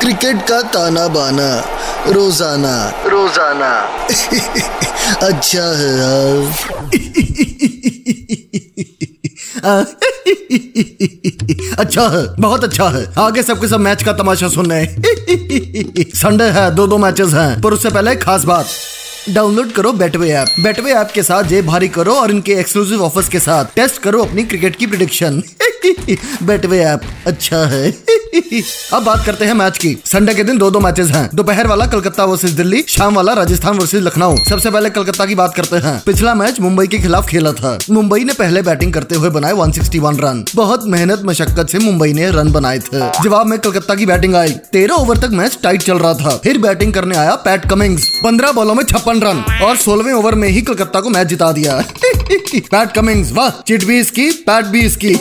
Cricket का ताना बाना रोज़ाना। रोज़ाना। अच्छा है यार। अच्छा है बहुत अच्छा है। आगे सबके सब मैच का तमाशा सुनने संडे है। दो दो मैचेस हैं। पर उससे पहले खास बात। डाउनलोड करो बेटवे ऐप बेटवे ऐप के साथ जेब भारी करो और इनके एक्सक्लूसिव ऑफर्स के साथ टेस्ट करो अपनी क्रिकेट की प्रिडिक्शन बेटवे ऐप अच्छा है। अब बात करते हैं मैच की। संडे के दिन दो दो मैचेस हैं। दोपहर वाला कलकत्ता वर्सेस दिल्ली, शाम वाला राजस्थान वर्सेस लखनऊ। सबसे पहले कलकत्ता की बात करते हैं। पिछला मैच मुंबई के खिलाफ खेला था। मुंबई ने पहले बैटिंग करते हुए बनाए 161 रन। बहुत मेहनत, मशक्कत से मुंबई ने रन बनाए थे। जवाब में कलकत्ता की बैटिंग आई। तेरह ओवर तक मैच टाइट चल रहा था। फिर बैटिंग करने आया पैट कमिंग्स। पंद्रह बॉलों में छप्पन रन। और सोलहवें ओवर में ही कलकत्ता को मैच जिता दिया। Pat Cummins. वाह, चिट भी इसकी, पैट भी इसकी।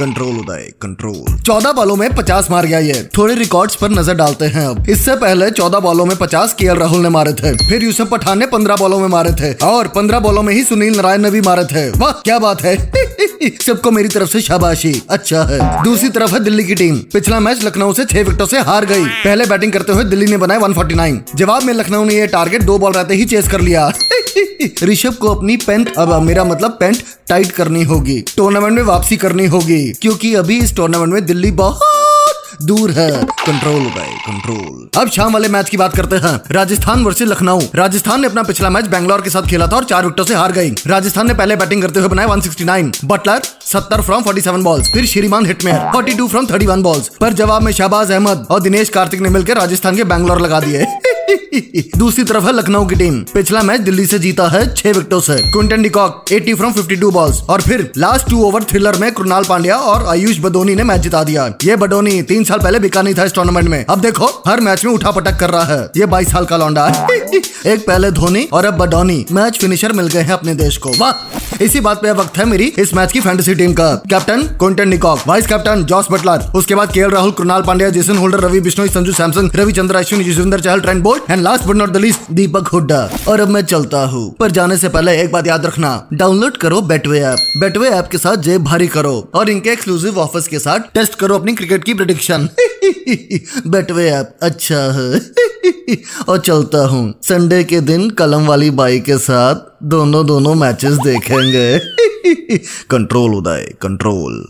कंट्रोल उदय कंट्रोल चौदह बॉलों में पचास मार गया ये। थोड़े रिकॉर्ड्स पर नज़र डालते हैं अब। इससे पहले चौदह बॉलों में पचास के राहुल ने मारे थे। फिर यूसुफ पठान ने पंद्रह बॉलों में मारे थे। और पंद्रह बॉलों में ही सुनील नारायण ने भी मारे थे। वाह, क्या बात है। सबको मेरी तरफ़ से शाबाशी। अच्छा है। दूसरी तरफ़ है दिल्ली की टीम। पिछला मैच लखनऊ से छह विकेटों से हार गई। पहले बैटिंग करते हुए दिल्ली ने बनाए 149 जवाब में लखनऊ ने यह टारगेट दो बॉल रहते ही चेस कर लिया। ऋषभ को अपनी पेंट, अब मेरा मतलब पेंट टाइट करनी होगी। टूर्नामेंट में वापसी करनी होगी। क्योंकि अभी इस टूर्नामेंट में दिल्ली बहुत दूर है। कंट्रोल बाय कंट्रोल अब शाम वाले मैच की बात करते हैं। राजस्थान वर्सेज लखनऊ। राजस्थान ने अपना पिछला मैच बैंगलोर के साथ खेला था और चार विकेटों से हार गई। राजस्थान ने पहले बैटिंग करते हुए बनाए 169 बटलर 70 फ्रॉम 47 बॉल्स फिर श्रीमान हिटमेयर 42 फ्रॉम 31 बॉल्स पर जवाब में शहबाज अहमद और दिनेश कार्तिक ने मिलकर राजस्थान के बैंगलोर लगा दिए। दूसरी तरफ़ है लखनऊ की टीम। पिछला मैच दिल्ली से जीता है छह विकेटों से। क्विंटन डिकॉक 80 फ्रॉम 52 बॉल्स और फिर लास्ट टू ओवर थ्रिलर में कृणाल पांड्या और आयुष बडोनी ने मैच जिता दिया। ये बडोनी तीन साल पहले बिका नहीं था इस टूर्नामेंट में। अब देखो, हर मैच में उठा पटक कर रहा है। ये बाईस साल का लौंडा है। एक पहले धोनी और अब बडोनी मैच फिनिशर मिल गए हैं अपने देश को। वाह! इसी बात पे वक्त है मेरी इस मैच की फैंटेसी टीम का। Captain Quinton de Kock vice captain Jos Buttler. उसके बाद के Rahul, Krunal Pandya Jason Holder Ravi Bishnoi, Sanju Samson, Ravichandra Ashwin Yuzvendra Chahal Trent Boult and last but not the least Deepak Hooda और अब मैं चलता हूँ। पर जाने से पहले एक बात याद रखना। डाउनलोड करो बेटवे ऐप बेटवे ऐप के साथ जेब भारी करो। और इनके एक्सक्लूसिव ऑफर्स के साथ टेस्ट करो अपनी क्रिकेट की प्रिडिक्शन बेटवे ऐप अच्छा। है और चलता हूँ। संडे के दिन कलम वाली बाई के साथ दोनों दोनों मैचेस देखेंगे। कंट्रोल उदय। कंट्रोल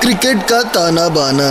क्रिकेट का ताना बाना।